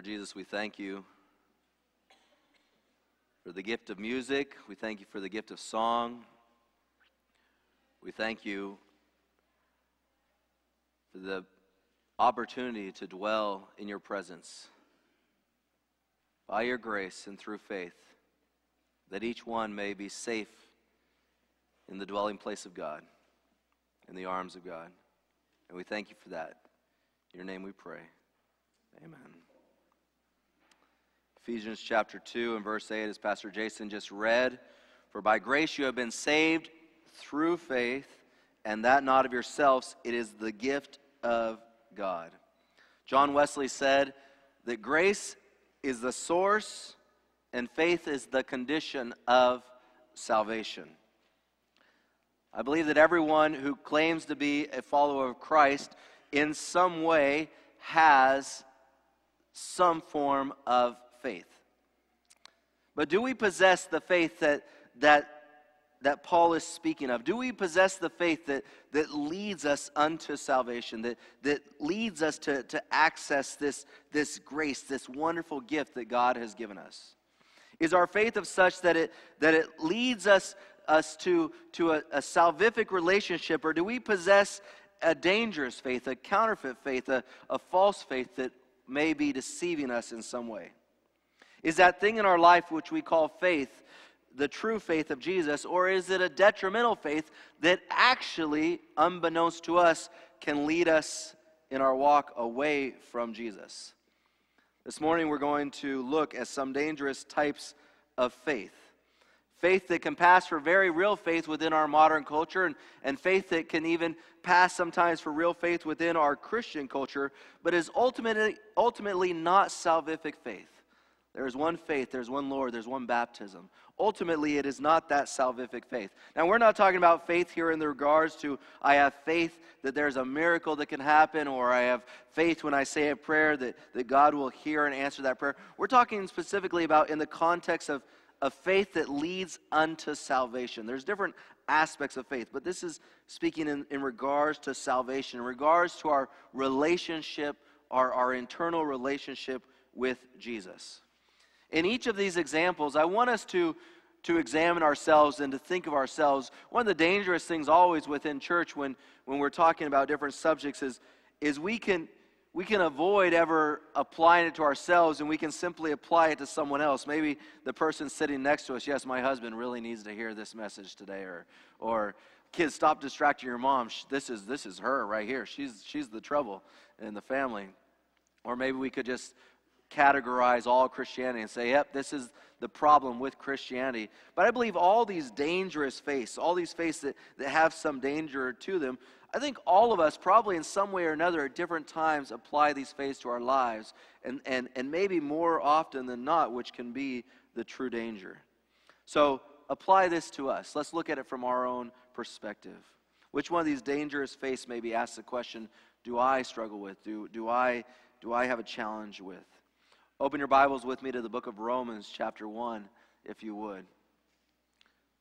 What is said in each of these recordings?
Lord Jesus, we thank you for the gift of music. We thank you for the gift of song. We thank you for the opportunity to dwell in your presence by your grace and through faith, that each one may be safe in the dwelling place of God, in the arms of God. And we thank you for that. In your name we pray. Amen. Ephesians chapter 2 and verse 8, as Pastor Jason just read For by grace you have been saved through faith, and that not of yourselves, it is the gift of God. John Wesley said that grace is the source and faith is the condition of salvation. I believe that everyone who claims to be a follower of Christ in some way has some form of faith. But do we possess the faith that, that, that Paul is speaking of? Do we possess the faith that, that leads us unto salvation, that, that leads us to, to access this, this grace, this wonderful gift that God has given us? Is our faith of such that it, that it leads us, us to, to a, a salvific relationship, or do we possess a dangerous faith, a counterfeit faith, a, a false faith that may be deceiving us in some way? Is that thing in our life which we call faith the true faith of Jesus, or is it a detrimental faith that actually, unbeknownst to us, can lead us in our walk away from Jesus? This morning, we're going to look at some dangerous types of faith. Faith that can pass for very real faith within our modern culture, and, and faith that can even pass sometimes for real faith within our Christian culture, but is ultimately, ultimately not salvific faith. There is one faith, there's one Lord, there's one baptism. Ultimately, it is not that salvific faith. Now, we're not talking about faith here in the regards to I have faith that there's a miracle that can happen, or I have faith when I say a prayer that, that God will hear and answer that prayer. We're talking specifically about in the context of, a faith that leads unto salvation. There's different aspects of faith, but this is speaking in, in regards to salvation, in regards to our relationship, our, our internal relationship with Jesus. In each of these examples, I want us to, to examine ourselves and to think of ourselves. One of the dangerous things always within church when, when we're talking about different subjects is, is we, can, we can avoid ever applying it to ourselves and we can simply apply it to someone else. Maybe the person sitting next to us, yes, my husband really needs to hear this message today. Or, or kids, stop distracting your mom. This is, this is her right here. She's, she's the trouble in the family. Or maybe we could just categorize all Christianity and say, yep, this is the problem with Christianity. But I believe all these dangerous faiths, all these faiths that, that have some danger to them, I think all of us, probably in some way or another, at different times, apply these faiths to our lives, and, and, and maybe more often than not, which can be the true danger. So apply this to us. Let's look at it from our own perspective. Which one of these dangerous faiths maybe asks the question, do I struggle with? Do, do, I, do I have a challenge with? Open your Bibles with me to the book of Romans, chapter 1, if you would.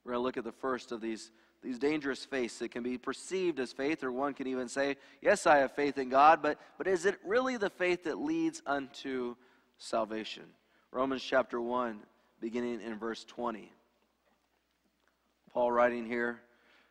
We're going to look at the first of these, these dangerous faiths that can be perceived as faith, or one can even say, Yes, I have faith in God, but, but is it really the faith that leads unto salvation? Romans chapter 1, beginning in verse 20. Paul writing here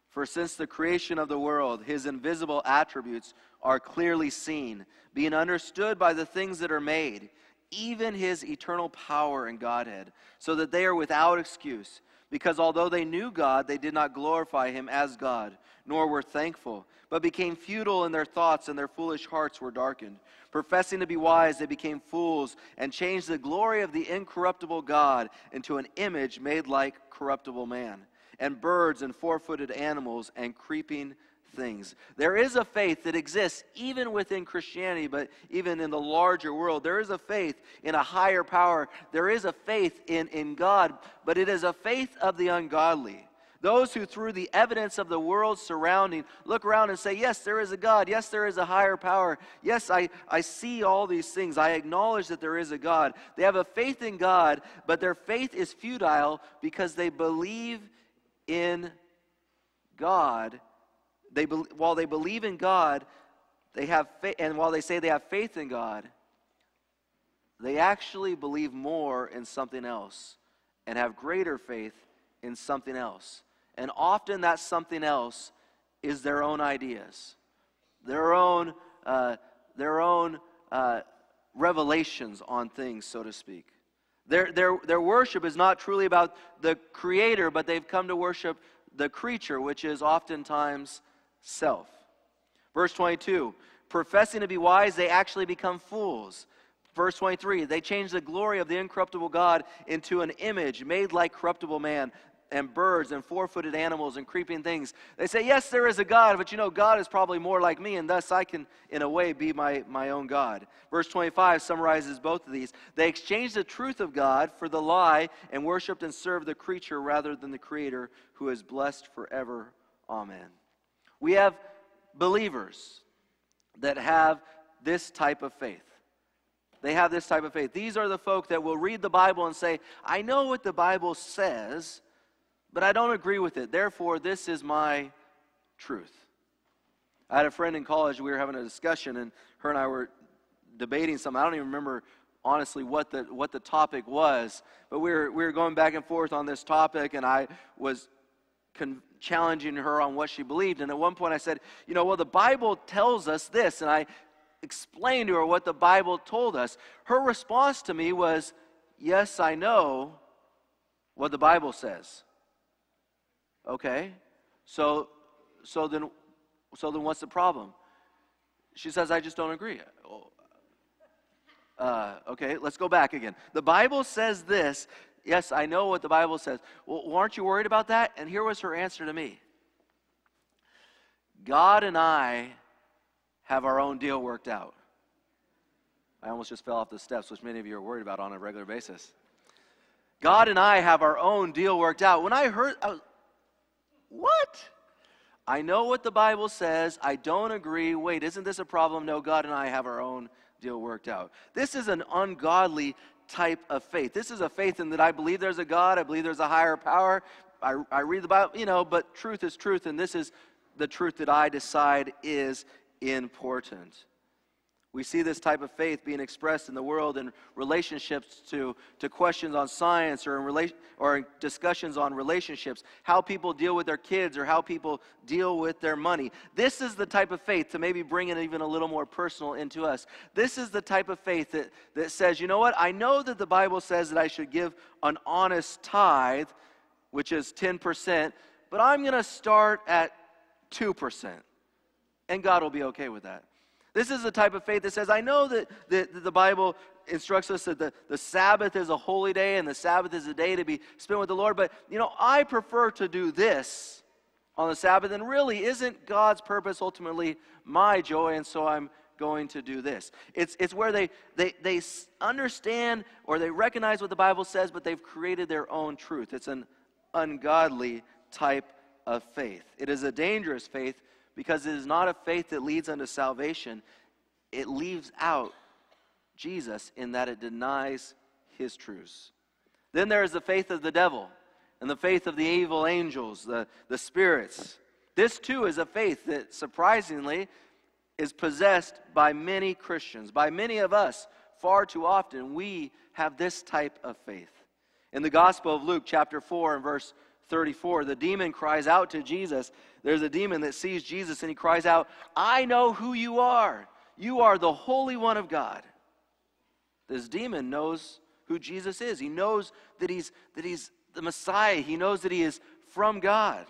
For since the creation of the world, his invisible attributes are clearly seen, being understood by the things that are made even his eternal power and Godhead, so that they are without excuse. Because although they knew God, they did not glorify him as God, nor were thankful, but became futile in their thoughts, and their foolish hearts were darkened. Professing to be wise, they became fools, and changed the glory of the incorruptible God into an image made like corruptible man, and birds, and four footed animals, and creeping things. There is a faith that exists even within Christianity, but even in the larger world. There is a faith in a higher power. There is a faith in, in God, but it is a faith of the ungodly. Those who, through the evidence of the world surrounding, look around and say, Yes, there is a God. Yes, there is a higher power. Yes, I, I see all these things. I acknowledge that there is a God. They have a faith in God, but their faith is futile because they believe in God they, while they believe in God, they have faith, and while they say they have faith in God, they actually believe more in something else and have greater faith in something else. And often that something else is their own ideas, their own, uh, their own uh, revelations on things, so to speak. Their, their, their worship is not truly about the Creator, but they've come to worship the creature, which is oftentimes self. Verse 22 professing to be wise, they actually become fools. Verse 23 they change the glory of the incorruptible God into an image made like corruptible man and birds and four footed animals and creeping things. They say, Yes, there is a God, but you know, God is probably more like me, and thus I can, in a way, be my, my own God. Verse 25 summarizes both of these. They exchanged the truth of God for the lie and worshiped and served the creature rather than the Creator who is blessed forever. Amen. We have believers that have this type of faith. They have this type of faith. These are the folk that will read the Bible and say, I know what the Bible says, but I don't agree with it. Therefore, this is my truth. I had a friend in college, we were having a discussion, and her and I were debating something. I don't even remember honestly what the what the topic was, but we were we were going back and forth on this topic, and I was con- challenging her on what she believed. And at one point, I said, "You know, well, the Bible tells us this," and I explained to her what the Bible told us. Her response to me was, "Yes, I know what the Bible says." Okay, so so then so then what's the problem? She says, "I just don't agree." Uh, okay, let's go back again. The Bible says this. Yes, I know what the Bible says. Well, aren't you worried about that? And here was her answer to me God and I have our own deal worked out. I almost just fell off the steps, which many of you are worried about on a regular basis. God and I have our own deal worked out. When I heard, I was, what? I know what the Bible says. I don't agree. Wait, isn't this a problem? No, God and I have our own deal worked out. This is an ungodly type of faith. This is a faith in that I believe there's a God, I believe there's a higher power. I, I read the Bible, you know, but truth is truth, and this is the truth that I decide is important. We see this type of faith being expressed in the world in relationships to, to questions on science or in, relation, or in discussions on relationships, how people deal with their kids or how people deal with their money. This is the type of faith, to maybe bring it even a little more personal into us. This is the type of faith that, that says, you know what, I know that the Bible says that I should give an honest tithe, which is 10%, but I'm going to start at 2%. And God will be okay with that. This is the type of faith that says, I know that, that, that the Bible instructs us that the, the Sabbath is a holy day and the Sabbath is a day to be spent with the Lord, but, you know, I prefer to do this on the Sabbath, and really isn't God's purpose ultimately my joy, and so I'm going to do this. It's, it's where they, they, they understand or they recognize what the Bible says, but they've created their own truth. It's an ungodly type of faith. It is a dangerous faith because it is not a faith that leads unto salvation. It leaves out Jesus in that it denies his truths. Then there is the faith of the devil and the faith of the evil angels, the, the spirits. This too is a faith that surprisingly is possessed by many Christians, by many of us. Far too often, we have this type of faith. In the Gospel of Luke, chapter 4, and verse 34, the demon cries out to Jesus. There's a demon that sees Jesus and he cries out, I know who you are. You are the Holy One of God. This demon knows who Jesus is. He knows that he's, that he's the Messiah, he knows that he is from God.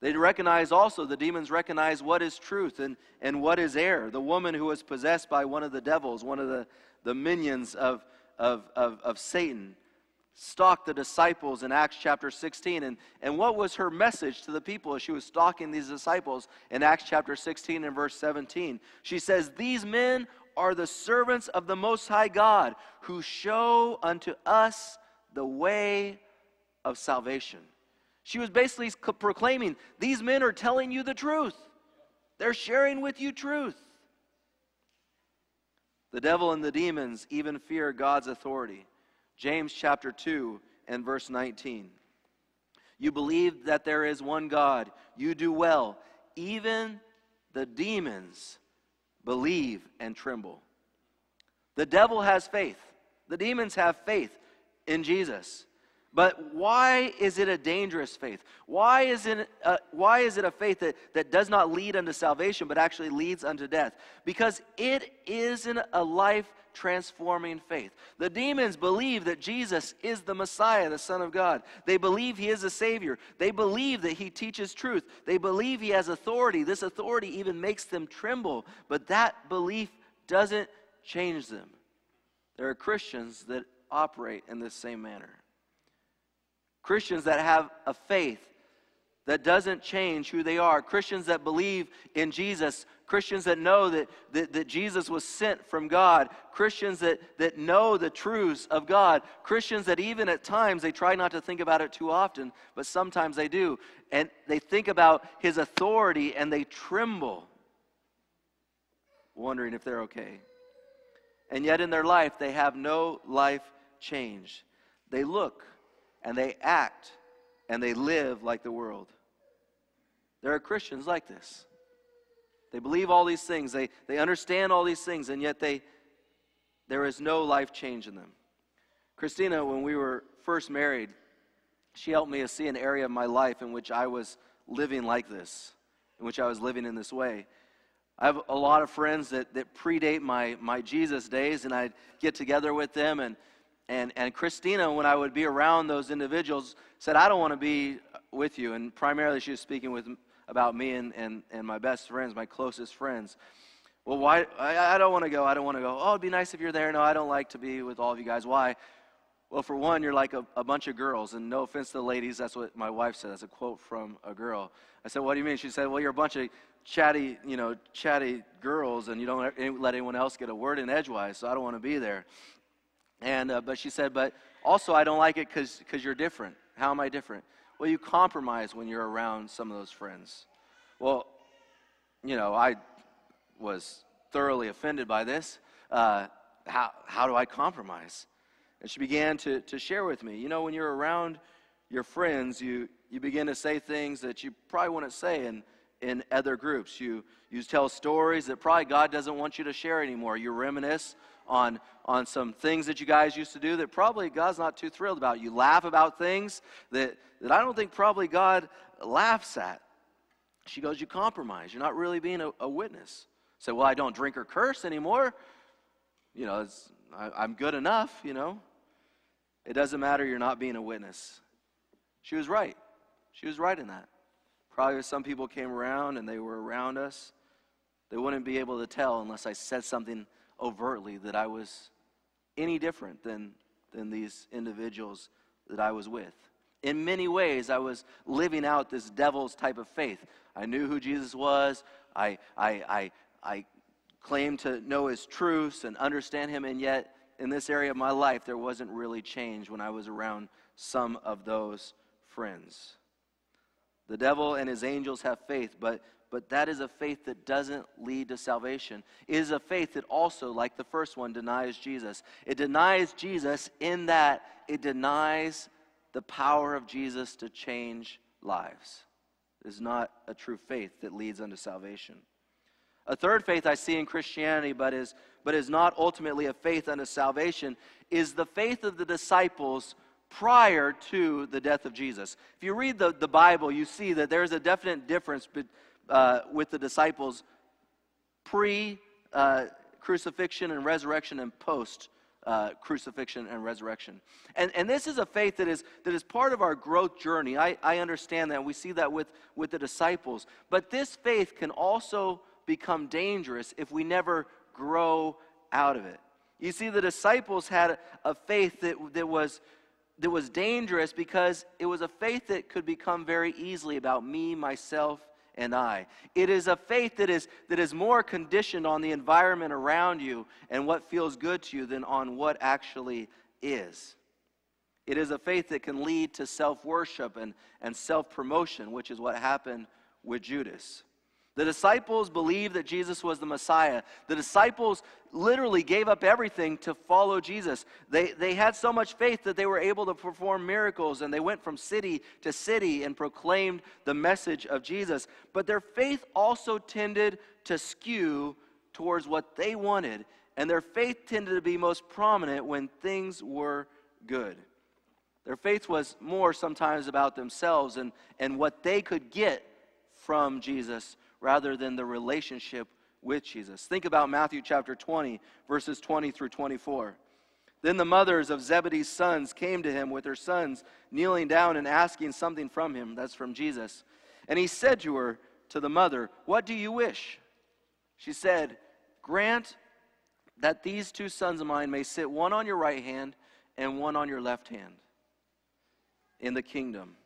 They recognize also, the demons recognize what is truth and, and what is error. The woman who was possessed by one of the devils, one of the, the minions of, of, of, of Satan, stalked the disciples in Acts chapter 16. And, and what was her message to the people as she was stalking these disciples in Acts chapter 16 and verse 17? She says, These men are the servants of the Most High God who show unto us the way of salvation. She was basically proclaiming, These men are telling you the truth, they're sharing with you truth. The devil and the demons even fear God's authority. James chapter 2 and verse 19. You believe that there is one God. You do well. Even the demons believe and tremble. The devil has faith. The demons have faith in Jesus. But why is it a dangerous faith? Why is it a, why is it a faith that, that does not lead unto salvation, but actually leads unto death? Because it isn't a life transforming faith. The demons believe that Jesus is the Messiah, the Son of God. They believe he is a Savior. They believe that he teaches truth. They believe he has authority. This authority even makes them tremble. But that belief doesn't change them. There are Christians that operate in this same manner. Christians that have a faith that doesn't change who they are, Christians that believe in Jesus, Christians that know that, that, that, Jesus was sent from God, Christians that, that know the truths of God, Christians that even at times they try not to think about it too often, but sometimes they do. And they think about his authority and they tremble, wondering if they're okay. And yet in their life, they have no life change. They look and they act and they live like the world. There are Christians like this. They believe all these things, they, they understand all these things, and yet they, there is no life change in them. Christina, when we were first married, she helped me to see an area of my life in which I was living like this, in which I was living in this way. I have a lot of friends that, that predate my, my Jesus days, and I'd get together with them, and and, and Christina, when I would be around those individuals, said, I don't want to be with you. And primarily, she was speaking with, about me and, and, and my best friends, my closest friends. Well, why? I, I don't want to go. I don't want to go. Oh, it'd be nice if you're there. No, I don't like to be with all of you guys. Why? Well, for one, you're like a, a bunch of girls. And no offense to the ladies, that's what my wife said. That's a quote from a girl. I said, What do you mean? She said, Well, you're a bunch of chatty, you know, chatty girls, and you don't let anyone else get a word in edgewise, so I don't want to be there. And, uh, but she said, but also I don't like it because cause you're different. How am I different? Well, you compromise when you're around some of those friends. Well, you know, I was thoroughly offended by this. Uh, how, how do I compromise? And she began to, to share with me, you know, when you're around your friends, you, you begin to say things that you probably wouldn't say in, in other groups. You, you tell stories that probably God doesn't want you to share anymore. You reminisce on, on some things that you guys used to do that probably God's not too thrilled about. You laugh about things that, that I don't think probably God laughs at. She goes, You compromise. You're not really being a, a witness. Say, Well, I don't drink or curse anymore. You know, I, I'm good enough, you know. It doesn't matter. You're not being a witness. She was right. She was right in that. Probably some people came around and they were around us, they wouldn't be able to tell unless I said something overtly that I was any different than, than these individuals that I was with. In many ways, I was living out this devil's type of faith. I knew who Jesus was. I, I, I, I claimed to know his truths and understand him, and yet in this area of my life, there wasn't really change when I was around some of those friends. The devil and his angels have faith, but but that is a faith that doesn't lead to salvation. It is a faith that also, like the first one, denies Jesus. It denies Jesus in that it denies the power of Jesus to change lives. It is not a true faith that leads unto salvation. A third faith I see in Christianity, but is, but is not ultimately a faith unto salvation, is the faith of the disciples prior to the death of Jesus. If you read the, the Bible, you see that there's a definite difference between uh, with the disciples pre uh, crucifixion and resurrection and post uh, crucifixion and resurrection. And, and this is a faith that is, that is part of our growth journey. I, I understand that. We see that with, with the disciples. But this faith can also become dangerous if we never grow out of it. You see, the disciples had a, a faith that, that, was, that was dangerous because it was a faith that could become very easily about me, myself, and I. It is a faith that is, that is more conditioned on the environment around you and what feels good to you than on what actually is. It is a faith that can lead to self worship and, and self promotion, which is what happened with Judas. The disciples believed that Jesus was the Messiah. The disciples literally gave up everything to follow Jesus. They, they had so much faith that they were able to perform miracles and they went from city to city and proclaimed the message of Jesus. But their faith also tended to skew towards what they wanted and their faith tended to be most prominent when things were good. Their faith was more sometimes about themselves and, and what they could get from Jesus rather than the relationship with Jesus. Think about Matthew chapter 20, verses 20 through 24. Then the mothers of Zebedee's sons came to him with their sons, kneeling down and asking something from him. That's from Jesus. And he said to her, to the mother, What do you wish? She said, Grant that these two sons of mine may sit one on your right hand and one on your left hand in the kingdom.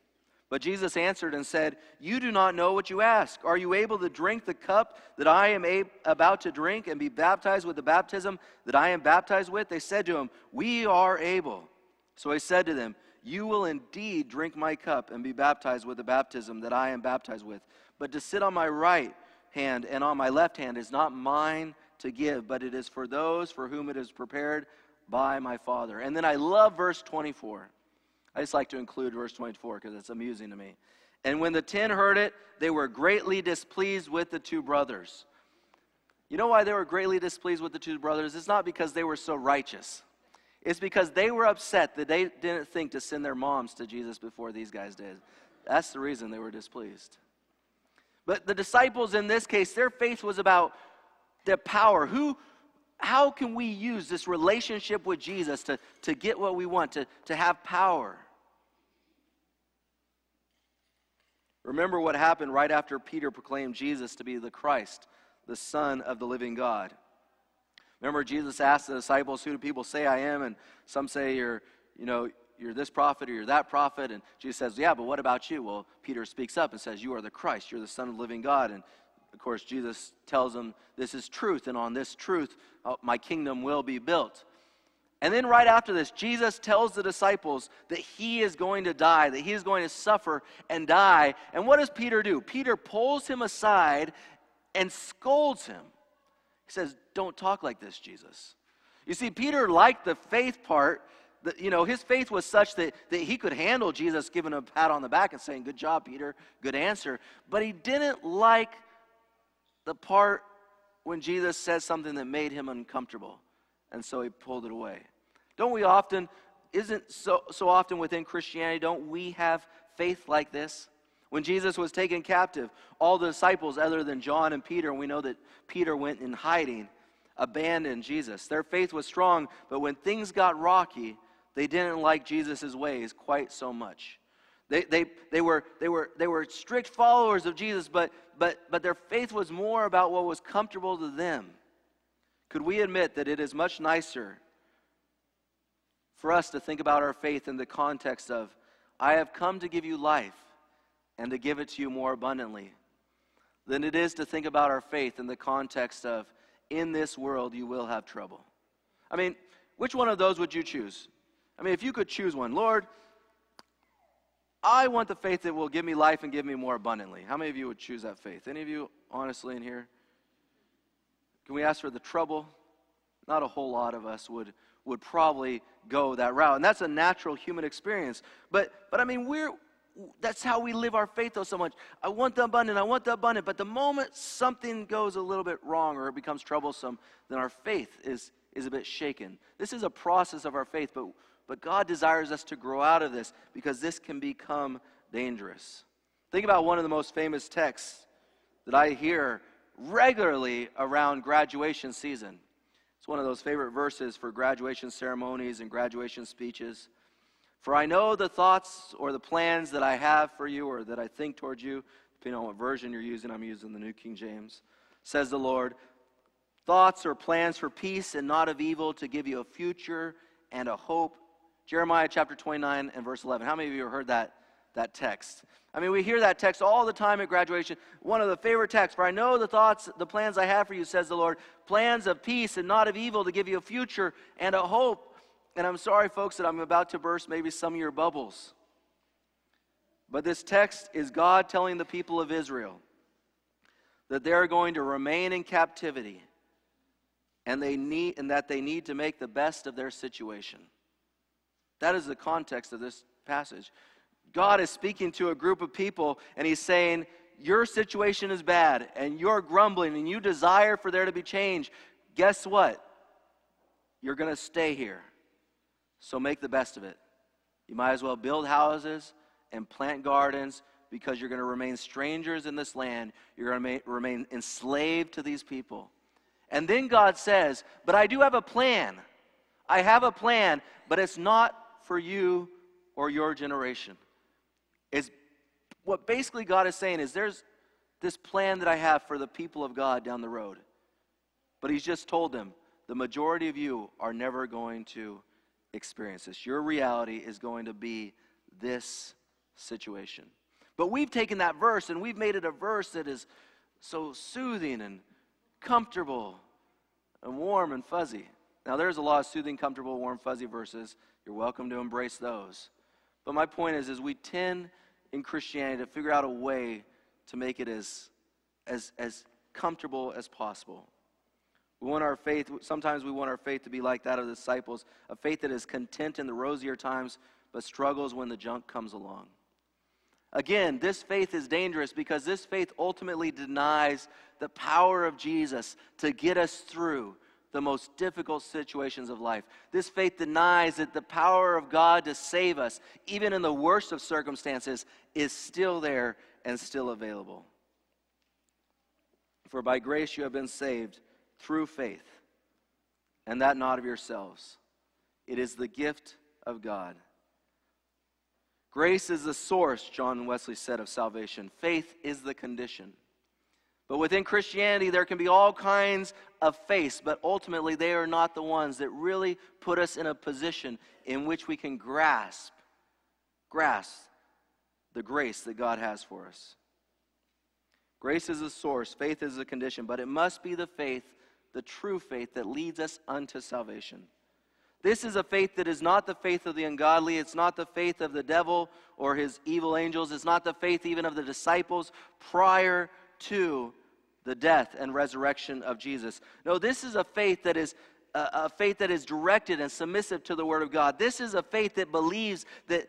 But Jesus answered and said, You do not know what you ask. Are you able to drink the cup that I am about to drink and be baptized with the baptism that I am baptized with? They said to him, We are able. So he said to them, You will indeed drink my cup and be baptized with the baptism that I am baptized with. But to sit on my right hand and on my left hand is not mine to give, but it is for those for whom it is prepared by my Father. And then I love verse 24. I just like to include verse 24 because it's amusing to me. And when the ten heard it, they were greatly displeased with the two brothers. You know why they were greatly displeased with the two brothers? It's not because they were so righteous. It's because they were upset that they didn't think to send their moms to Jesus before these guys did. That's the reason they were displeased. But the disciples in this case, their faith was about the power. Who, how can we use this relationship with Jesus to, to get what we want, to, to have power? Remember what happened right after Peter proclaimed Jesus to be the Christ, the Son of the living God. Remember, Jesus asked the disciples, Who do people say I am? And some say you're, you know, you're this prophet or you're that prophet. And Jesus says, Yeah, but what about you? Well, Peter speaks up and says, You are the Christ, you're the Son of the living God. And of course, Jesus tells them, This is truth, and on this truth, uh, my kingdom will be built. And then, right after this, Jesus tells the disciples that he is going to die, that he is going to suffer and die. And what does Peter do? Peter pulls him aside and scolds him. He says, Don't talk like this, Jesus. You see, Peter liked the faith part. That, you know, his faith was such that, that he could handle Jesus giving him a pat on the back and saying, Good job, Peter, good answer. But he didn't like the part when Jesus said something that made him uncomfortable. And so he pulled it away. Don't we often, isn't so, so often within Christianity, don't we have faith like this? When Jesus was taken captive, all the disciples, other than John and Peter, and we know that Peter went in hiding, abandoned Jesus. Their faith was strong, but when things got rocky, they didn't like Jesus' ways quite so much. They, they, they, were, they, were, they were strict followers of Jesus, but, but, but their faith was more about what was comfortable to them. Could we admit that it is much nicer for us to think about our faith in the context of, I have come to give you life and to give it to you more abundantly, than it is to think about our faith in the context of, in this world you will have trouble. I mean, which one of those would you choose? I mean, if you could choose one, Lord, I want the faith that will give me life and give me more abundantly. How many of you would choose that faith? Any of you, honestly, in here? Can we ask for the trouble? Not a whole lot of us would, would probably go that route. And that's a natural human experience. But, but I mean, we're, that's how we live our faith, though, so much. I want the abundant, I want the abundant. But the moment something goes a little bit wrong or it becomes troublesome, then our faith is, is a bit shaken. This is a process of our faith, but, but God desires us to grow out of this because this can become dangerous. Think about one of the most famous texts that I hear regularly around graduation season. It's one of those favorite verses for graduation ceremonies and graduation speeches. For I know the thoughts or the plans that I have for you or that I think towards you, depending on what version you're using. I'm using the New King James. Says the Lord, thoughts or plans for peace and not of evil to give you a future and a hope. Jeremiah chapter 29 and verse 11. How many of you have heard that, that text? I mean, we hear that text all the time at graduation. One of the favorite texts, for I know the thoughts, the plans I have for you, says the Lord, plans of peace and not of evil to give you a future and a hope. And I'm sorry, folks, that I'm about to burst maybe some of your bubbles. But this text is God telling the people of Israel that they're going to remain in captivity and, they need, and that they need to make the best of their situation. That is the context of this passage. God is speaking to a group of people and he's saying, Your situation is bad and you're grumbling and you desire for there to be change. Guess what? you're going to stay here. So make the best of it. You might as well build houses and plant gardens because you're going to remain strangers in this land. You're going to remain enslaved to these people. And then God says, But I do have a plan. I have a plan, but it's not for you or your generation. Is what basically God is saying is there's this plan that I have for the people of God down the road. But He's just told them, the majority of you are never going to experience this. Your reality is going to be this situation. But we've taken that verse and we've made it a verse that is so soothing and comfortable and warm and fuzzy. Now, there's a lot of soothing, comfortable, warm, fuzzy verses. You're welcome to embrace those. But my point is, is we tend in Christianity to figure out a way to make it as, as, as comfortable as possible. We want our faith, sometimes we want our faith to be like that of the disciples, a faith that is content in the rosier times, but struggles when the junk comes along. Again, this faith is dangerous because this faith ultimately denies the power of Jesus to get us through the most difficult situations of life. This faith denies that the power of God to save us, even in the worst of circumstances, is still there and still available. For by grace you have been saved through faith, and that not of yourselves. It is the gift of God. Grace is the source, John Wesley said, of salvation. Faith is the condition. But within Christianity, there can be all kinds of faiths, but ultimately, they are not the ones that really put us in a position in which we can grasp, grasp the grace that God has for us. Grace is the source, faith is the condition, but it must be the faith the true faith that leads us unto salvation. This is a faith that is not the faith of the ungodly. It's not the faith of the devil or his evil angels. It's not the faith even of the disciples prior to the death and resurrection of Jesus. No, this is a faith that is a, a faith that is directed and submissive to the Word of God. This is a faith that believes that,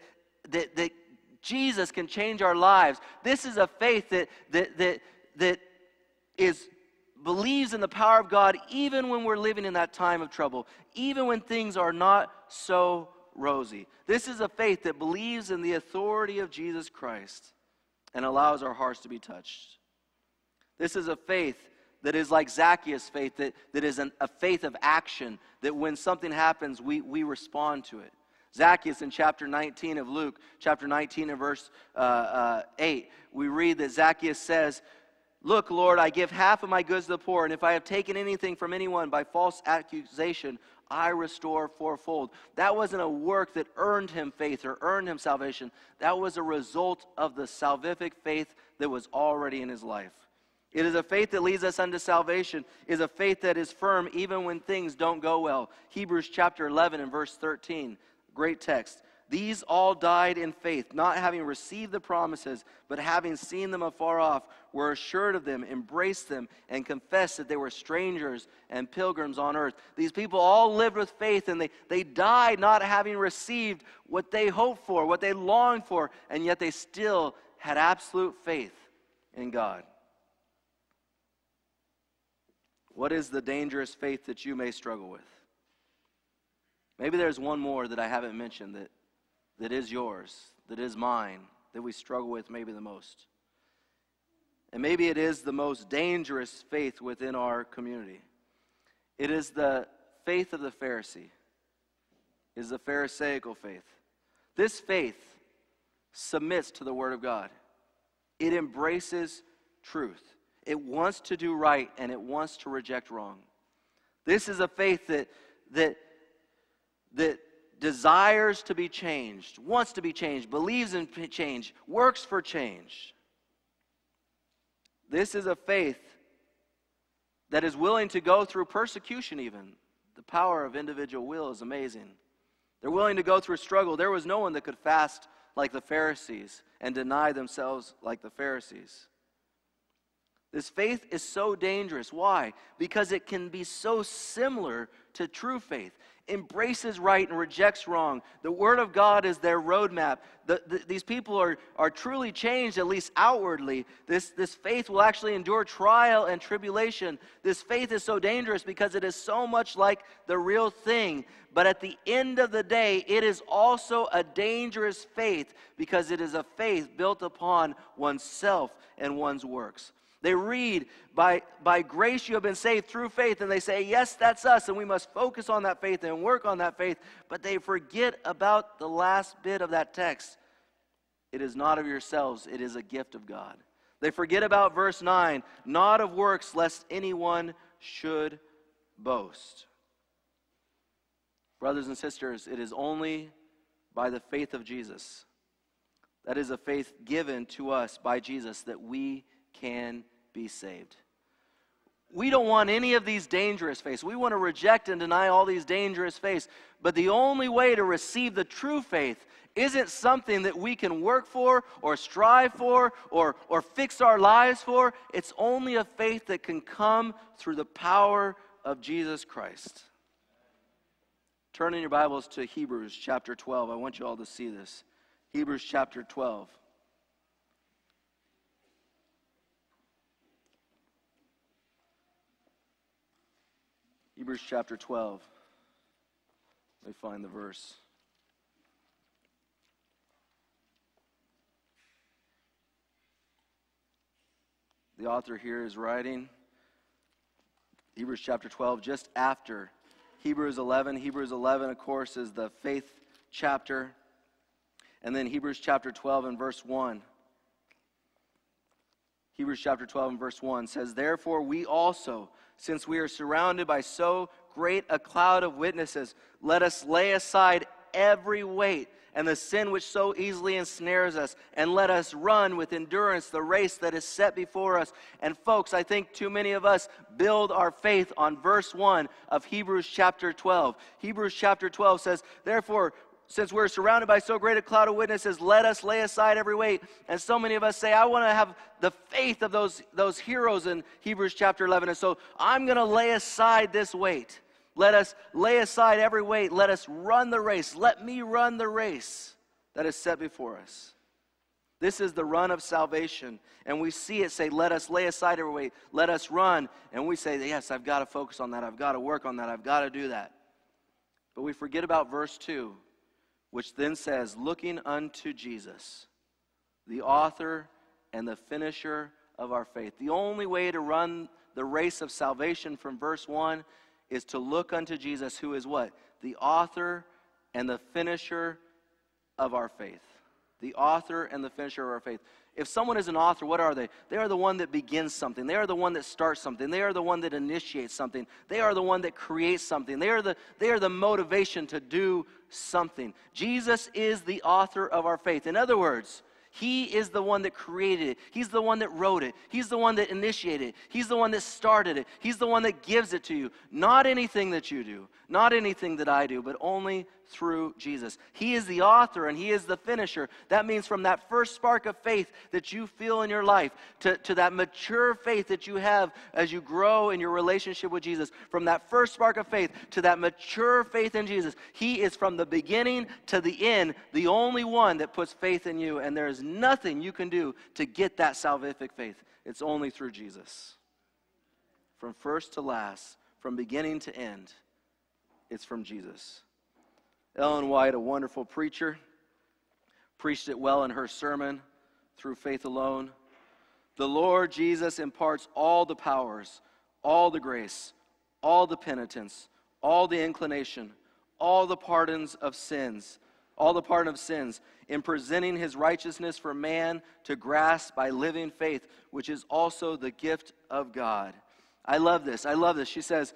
that, that Jesus can change our lives. This is a faith that, that, that, that is believes in the power of God even when we're living in that time of trouble, even when things are not so rosy. This is a faith that believes in the authority of Jesus Christ and allows our hearts to be touched. This is a faith that is like Zacchaeus' faith, that, that is an, a faith of action, that when something happens, we, we respond to it. Zacchaeus in chapter 19 of Luke, chapter 19 and verse uh, uh, 8, we read that Zacchaeus says, Look, Lord, I give half of my goods to the poor, and if I have taken anything from anyone by false accusation, I restore fourfold. That wasn't a work that earned him faith or earned him salvation. That was a result of the salvific faith that was already in his life. It is a faith that leads us unto salvation, it is a faith that is firm even when things don't go well. Hebrews chapter 11 and verse 13, great text. These all died in faith, not having received the promises, but having seen them afar off, were assured of them, embraced them, and confessed that they were strangers and pilgrims on earth. These people all lived with faith, and they, they died not having received what they hoped for, what they longed for, and yet they still had absolute faith in God. What is the dangerous faith that you may struggle with? Maybe there's one more that I haven't mentioned that that is yours, that is mine, that we struggle with maybe the most. And maybe it is the most dangerous faith within our community. It is the faith of the Pharisee, it is the Pharisaical faith. This faith submits to the Word of God, it embraces truth. It wants to do right and it wants to reject wrong. This is a faith that, that, that desires to be changed, wants to be changed, believes in change, works for change. This is a faith that is willing to go through persecution, even. The power of individual will is amazing. They're willing to go through struggle. There was no one that could fast like the Pharisees and deny themselves like the Pharisees. This faith is so dangerous. Why? Because it can be so similar to true faith. embraces right and rejects wrong. The Word of God is their roadmap. The, the, these people are, are truly changed, at least outwardly. This, this faith will actually endure trial and tribulation. This faith is so dangerous because it is so much like the real thing. But at the end of the day, it is also a dangerous faith because it is a faith built upon oneself and one's works. They read, by, by grace you have been saved through faith, and they say, Yes, that's us, and we must focus on that faith and work on that faith. But they forget about the last bit of that text. It is not of yourselves, it is a gift of God. They forget about verse 9, not of works, lest anyone should boast. Brothers and sisters, it is only by the faith of Jesus. That is a faith given to us by Jesus that we can be saved. We don't want any of these dangerous faiths. We want to reject and deny all these dangerous faiths. But the only way to receive the true faith isn't something that we can work for or strive for or, or fix our lives for. It's only a faith that can come through the power of Jesus Christ. Turn in your Bibles to Hebrews chapter 12. I want you all to see this. Hebrews chapter 12. Hebrews chapter 12. Let me find the verse. The author here is writing Hebrews chapter 12 just after Hebrews 11. Hebrews 11, of course, is the faith chapter. And then Hebrews chapter 12 and verse 1. Hebrews chapter 12 and verse 1 says, Therefore, we also since we are surrounded by so great a cloud of witnesses, let us lay aside every weight and the sin which so easily ensnares us, and let us run with endurance the race that is set before us. And, folks, I think too many of us build our faith on verse 1 of Hebrews chapter 12. Hebrews chapter 12 says, Therefore, since we're surrounded by so great a cloud of witnesses, let us lay aside every weight. And so many of us say, I want to have the faith of those, those heroes in Hebrews chapter 11. And so I'm going to lay aside this weight. Let us lay aside every weight. Let us run the race. Let me run the race that is set before us. This is the run of salvation. And we see it say, Let us lay aside every weight. Let us run. And we say, Yes, I've got to focus on that. I've got to work on that. I've got to do that. But we forget about verse 2 which then says, Looking unto Jesus, the author and the finisher of our faith. The only way to run the race of salvation from verse 1 is to look unto Jesus, who is what? The author and the finisher of our faith. The author and the finisher of our faith. If someone is an author, what are they? They are the one that begins something. They are the one that starts something. They are the one that initiates something. They are the one that creates something. They are the, they are the motivation to do something. Jesus is the author of our faith. In other words, he is the one that created it. He's the one that wrote it. He's the one that initiated it. He's the one that started it. He's the one that gives it to you. Not anything that you do, not anything that I do, but only through Jesus. He is the author and He is the finisher. That means from that first spark of faith that you feel in your life to, to that mature faith that you have as you grow in your relationship with Jesus, from that first spark of faith to that mature faith in Jesus, He is from the beginning to the end the only one that puts faith in you. And there is nothing you can do to get that salvific faith. It's only through Jesus. From first to last, from beginning to end, it's from Jesus. Ellen White, a wonderful preacher, preached it well in her sermon, Through Faith Alone. The Lord Jesus imparts all the powers, all the grace, all the penitence, all the inclination, all the pardons of sins, all the pardon of sins, in presenting his righteousness for man to grasp by living faith, which is also the gift of God. I love this. I love this. She says,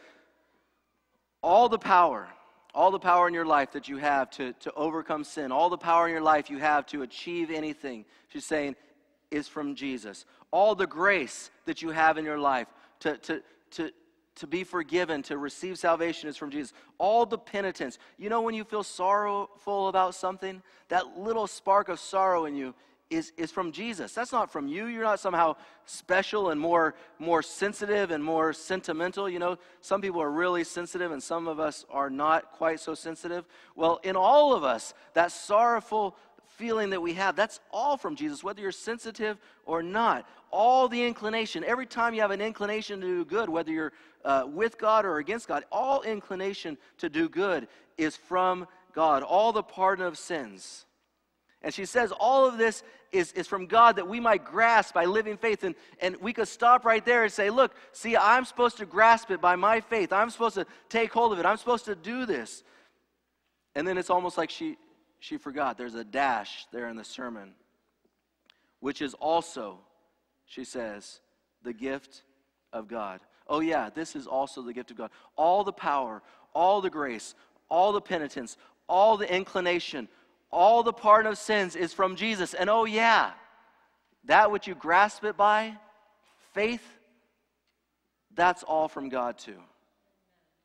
All the power, all the power in your life that you have to, to overcome sin, all the power in your life you have to achieve anything, she's saying, is from Jesus. All the grace that you have in your life to, to, to, to be forgiven, to receive salvation is from Jesus. All the penitence. You know, when you feel sorrowful about something, that little spark of sorrow in you is, is from Jesus. That's not from you. You're not somehow special and more, more sensitive and more sentimental. You know, some people are really sensitive and some of us are not quite so sensitive. Well, in all of us, that sorrowful feeling that we have, that's all from Jesus, whether you're sensitive or not. All the inclination, every time you have an inclination to do good, whether you're uh, with God or against God, all inclination to do good is from God. All the pardon of sins. And she says all of this is, is from God that we might grasp by living faith. And, and we could stop right there and say, look, see, I'm supposed to grasp it by my faith. I'm supposed to take hold of it. I'm supposed to do this. And then it's almost like she, she forgot. There's a dash there in the sermon, which is also, she says, the gift of God. Oh, yeah, this is also the gift of God. All the power, all the grace, all the penitence, all the inclination, all the pardon of sins is from Jesus. And oh, yeah, that which you grasp it by, faith, that's all from God too.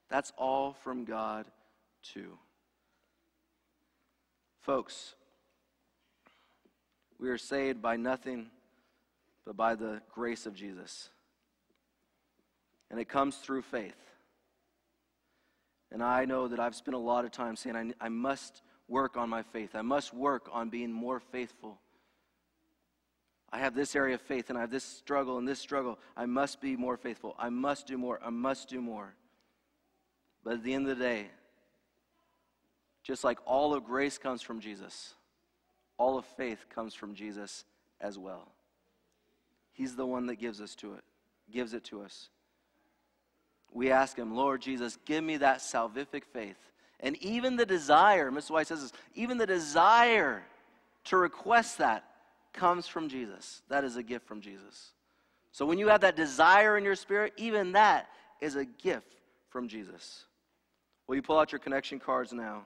That's all from God too. Folks, we are saved by nothing but by the grace of Jesus. And it comes through faith. And I know that I've spent a lot of time saying, I, I must work on my faith. I must work on being more faithful. I have this area of faith and I have this struggle and this struggle. I must be more faithful. I must do more. I must do more. But at the end of the day, just like all of grace comes from Jesus, all of faith comes from Jesus as well. He's the one that gives us to it, gives it to us. We ask him, Lord Jesus, give me that salvific faith and even the desire, Mrs. White says this, even the desire to request that comes from Jesus. That is a gift from Jesus. So when you have that desire in your spirit, even that is a gift from Jesus. Will you pull out your connection cards now?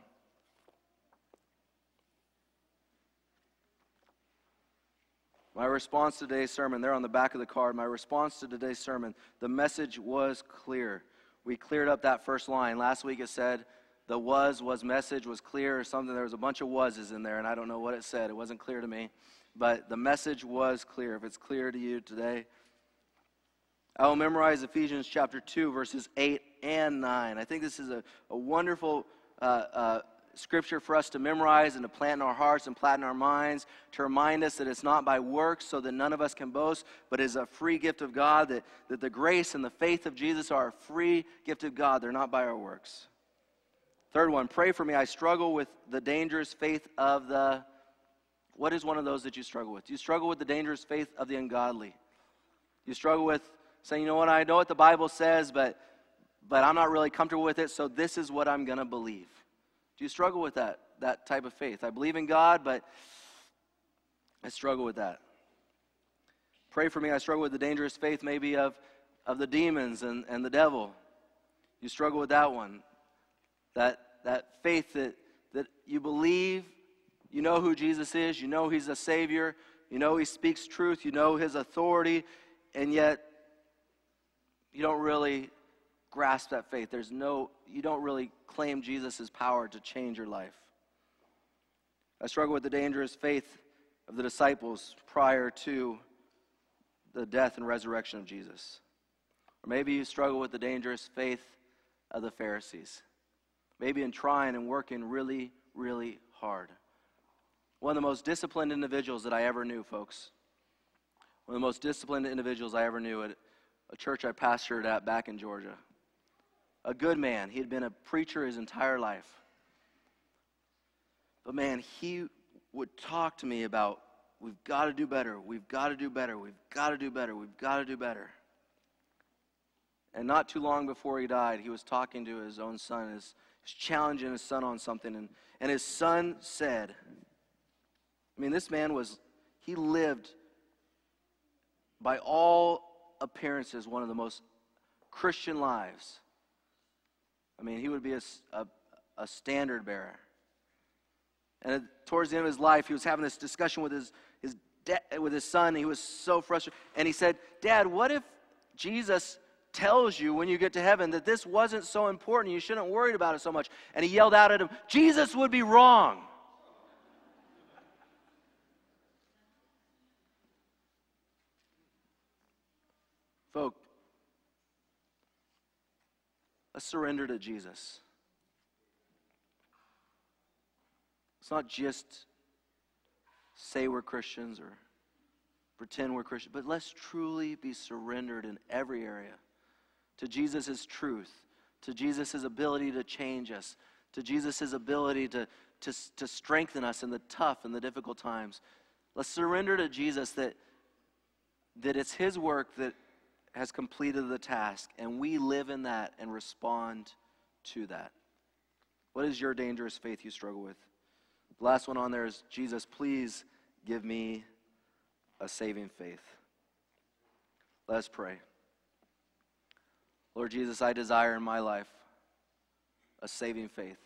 My response to today's sermon, they're on the back of the card. My response to today's sermon, the message was clear. We cleared up that first line. Last week it said, the was was message was clear or something. There was a bunch of wases in there, and I don't know what it said. It wasn't clear to me. But the message was clear. If it's clear to you today, I will memorize Ephesians chapter 2, verses 8 and 9. I think this is a, a wonderful uh, uh, scripture for us to memorize and to plant in our hearts and plant in our minds, to remind us that it's not by works so that none of us can boast, but is a free gift of God, that, that the grace and the faith of Jesus are a free gift of God. They're not by our works. Third one, pray for me. I struggle with the dangerous faith of the. What is one of those that you struggle with? Do you struggle with the dangerous faith of the ungodly? You struggle with saying, you know what, I know what the Bible says, but, but I'm not really comfortable with it, so this is what I'm going to believe. Do you struggle with that, that type of faith? I believe in God, but I struggle with that. Pray for me. I struggle with the dangerous faith, maybe, of, of the demons and, and the devil. You struggle with that one. That, that faith that, that you believe, you know who Jesus is, you know he's a Savior, you know he speaks truth, you know his authority, and yet you don't really grasp that faith. There's no, you don't really claim Jesus' power to change your life. I struggle with the dangerous faith of the disciples prior to the death and resurrection of Jesus. Or maybe you struggle with the dangerous faith of the Pharisees maybe in trying and working really, really hard. One of the most disciplined individuals that I ever knew, folks. One of the most disciplined individuals I ever knew at a church I pastored at back in Georgia. A good man. He had been a preacher his entire life. But man, he would talk to me about we've got to do better, we've got to do better, we've got to do better, we've got to do better. And not too long before he died, he was talking to his own son, his challenging his son on something. And, and his son said, I mean, this man was, he lived by all appearances one of the most Christian lives. I mean, he would be a, a, a standard bearer. And towards the end of his life, he was having this discussion with his, his, de- with his son. He was so frustrated. And he said, Dad, what if Jesus tells you when you get to heaven that this wasn't so important. You shouldn't worry about it so much. And he yelled out at him, Jesus would be wrong. Folk, let's surrender to Jesus. It's not just say we're Christians or pretend we're Christians, but let's truly be surrendered in every area to Jesus' truth, to Jesus' ability to change us, to Jesus' ability to, to, to strengthen us in the tough and the difficult times. Let's surrender to Jesus that, that it's His work that has completed the task, and we live in that and respond to that. What is your dangerous faith you struggle with? The last one on there is Jesus, please give me a saving faith. Let us pray. Lord Jesus, I desire in my life a saving faith.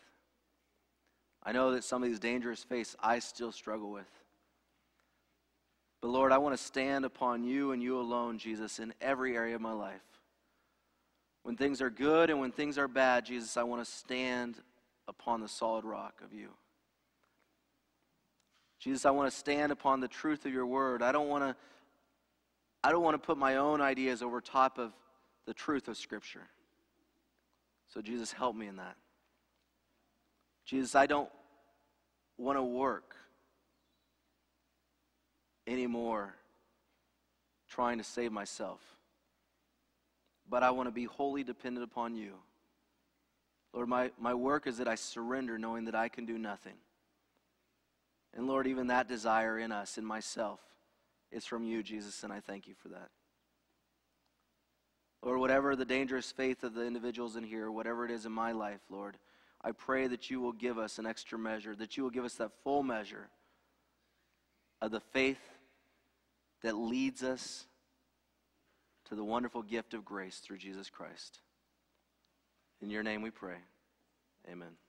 I know that some of these dangerous faiths I still struggle with. But Lord, I want to stand upon you and you alone, Jesus, in every area of my life. When things are good and when things are bad, Jesus, I want to stand upon the solid rock of you. Jesus, I want to stand upon the truth of your word. I don't want to I don't want to put my own ideas over top of the truth of Scripture. So, Jesus, help me in that. Jesus, I don't want to work anymore trying to save myself, but I want to be wholly dependent upon you. Lord, my, my work is that I surrender knowing that I can do nothing. And Lord, even that desire in us, in myself, is from you, Jesus, and I thank you for that. Lord, whatever the dangerous faith of the individuals in here, whatever it is in my life, Lord, I pray that you will give us an extra measure, that you will give us that full measure of the faith that leads us to the wonderful gift of grace through Jesus Christ. In your name we pray. Amen.